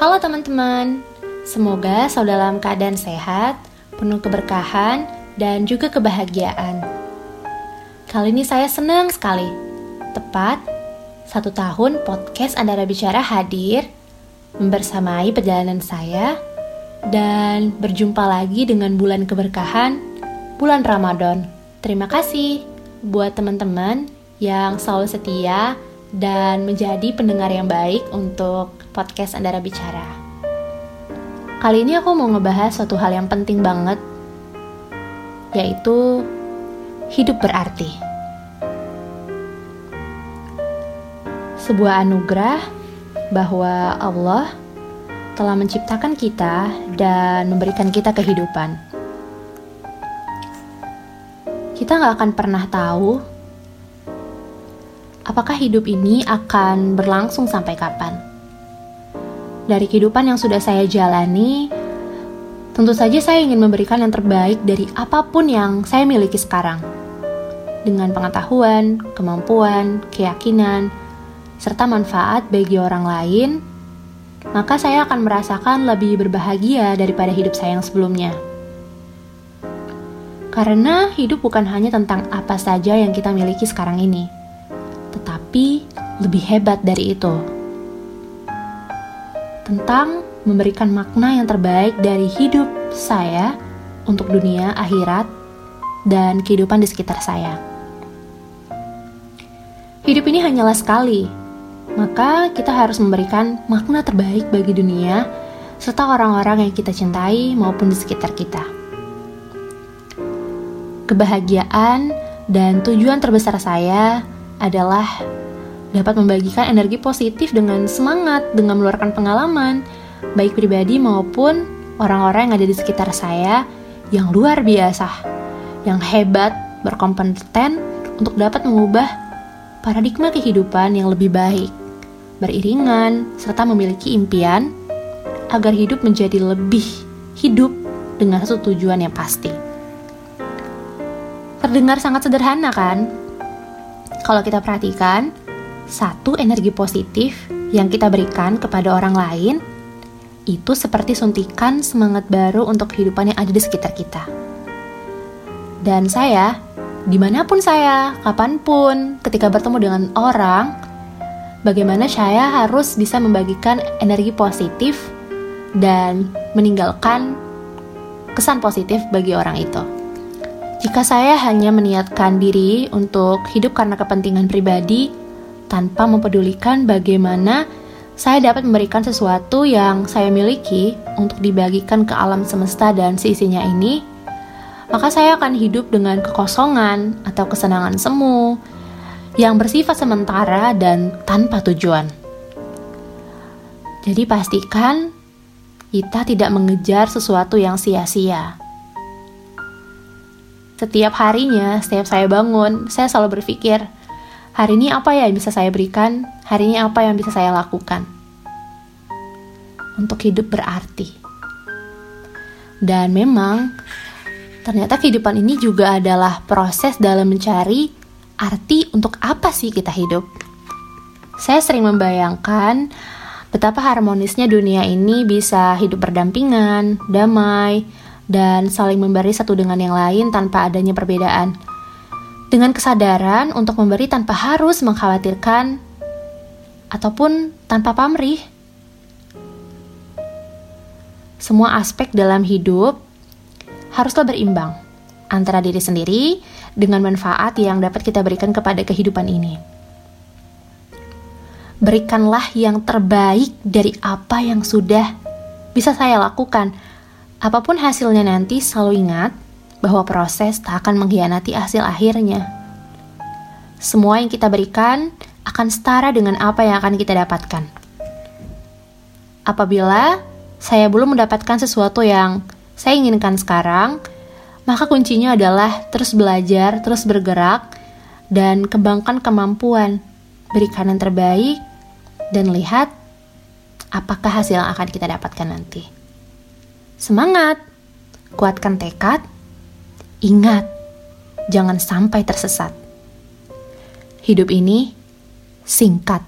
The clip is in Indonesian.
Halo teman-teman, semoga selalu dalam keadaan sehat, penuh keberkahan, dan juga kebahagiaan. Kali ini saya senang sekali, tepat satu tahun podcast Andara Bicara hadir membersamai perjalanan saya dan berjumpa lagi dengan bulan keberkahan, bulan Ramadan. Terima kasih buat teman-teman yang selalu setia dan menjadi pendengar yang baik untuk podcast Andara Bicara. Kali ini aku mau ngebahas suatu hal yang penting banget, yaitu hidup berarti. Sebuah anugerah bahwa Allah telah menciptakan kita dan memberikan kita kehidupan. Kita nggak akan pernah tahu apakah hidup ini akan berlangsung sampai kapan. Dari kehidupan yang sudah saya jalani, tentu saja saya ingin memberikan yang terbaik dari apa pun yang saya miliki sekarang. Dengan pengetahuan, kemampuan, keyakinan, serta manfaat bagi orang lain, maka saya akan merasakan lebih berbahagia daripada hidup saya yang sebelumnya. Karena hidup bukan hanya tentang apa saja yang kita miliki sekarang ini tetapi lebih hebat dari itu. Tentang memberikan makna yang terbaik dari hidup saya untuk dunia akhirat dan kehidupan di sekitar saya. Hidup ini hanyalah sekali, maka kita harus memberikan makna terbaik bagi dunia serta orang-orang yang kita cintai maupun di sekitar kita. Kebahagiaan dan tujuan terbesar saya adalah dapat membagikan energi positif dengan semangat, dengan meluarkan pengalaman, baik pribadi maupun orang-orang yang ada di sekitar saya yang luar biasa, yang hebat, berkompeten untuk dapat mengubah paradigma kehidupan yang lebih baik, beriringan, serta memiliki impian agar hidup menjadi lebih hidup dengan satu tujuan yang pasti. Terdengar sangat sederhana kan? Kalau kita perhatikan, satu energi positif yang kita berikan kepada orang lain itu seperti suntikan semangat baru untuk kehidupan yang ada di sekitar kita. Dan saya, di mana pun saya, kapan pun, ketika bertemu dengan orang, bagaimana saya harus bisa membagikan energi positif dan meninggalkan kesan positif bagi orang itu. Jika saya hanya meniatkan diri untuk hidup karena kepentingan pribadi, tanpa mempedulikan bagaimana saya dapat memberikan sesuatu yang saya miliki untuk dibagikan ke alam semesta dan seisinya ini, maka saya akan hidup dengan kekosongan atau kesenangan semu yang bersifat sementara dan tanpa tujuan. Jadi pastikan kita tidak mengejar sesuatu yang sia-sia setiap harinya, setiap saya bangun, saya selalu berpikir, hari ini apa ya yang bisa saya berikan? Hari ini apa yang bisa saya lakukan? Untuk hidup berarti. Dan memang, ternyata kehidupan ini juga adalah proses dalam mencari arti untuk apa sih kita hidup. Saya sering membayangkan betapa harmonisnya dunia ini bisa hidup berdampingan, damai, dan saling memberi satu dengan yang lain tanpa adanya perbedaan. Dengan kesadaran untuk memberi tanpa harus mengkhawatirkan ataupun tanpa pamrih. Semua aspek dalam hidup haruslah berimbang antara diri sendiri dengan manfaat yang dapat kita berikan kepada kehidupan ini. Berikanlah yang terbaik dari apa yang sudah bisa saya lakukan Apa pun hasilnya nanti, selalu ingat bahwa proses tak akan mengkhianati hasil akhirnya. Semua yang kita berikan akan setara dengan apa yang akan kita dapatkan. Apabila saya belum mendapatkan sesuatu yang saya inginkan sekarang, maka kuncinya adalah terus belajar, terus bergerak, dan kembangkan kemampuan. Berikan yang terbaik, dan lihat apakah hasil yang akan kita dapatkan nanti. Semangat, kuatkan tekad, ingat, jangan sampai tersesat. Hidup ini singkat.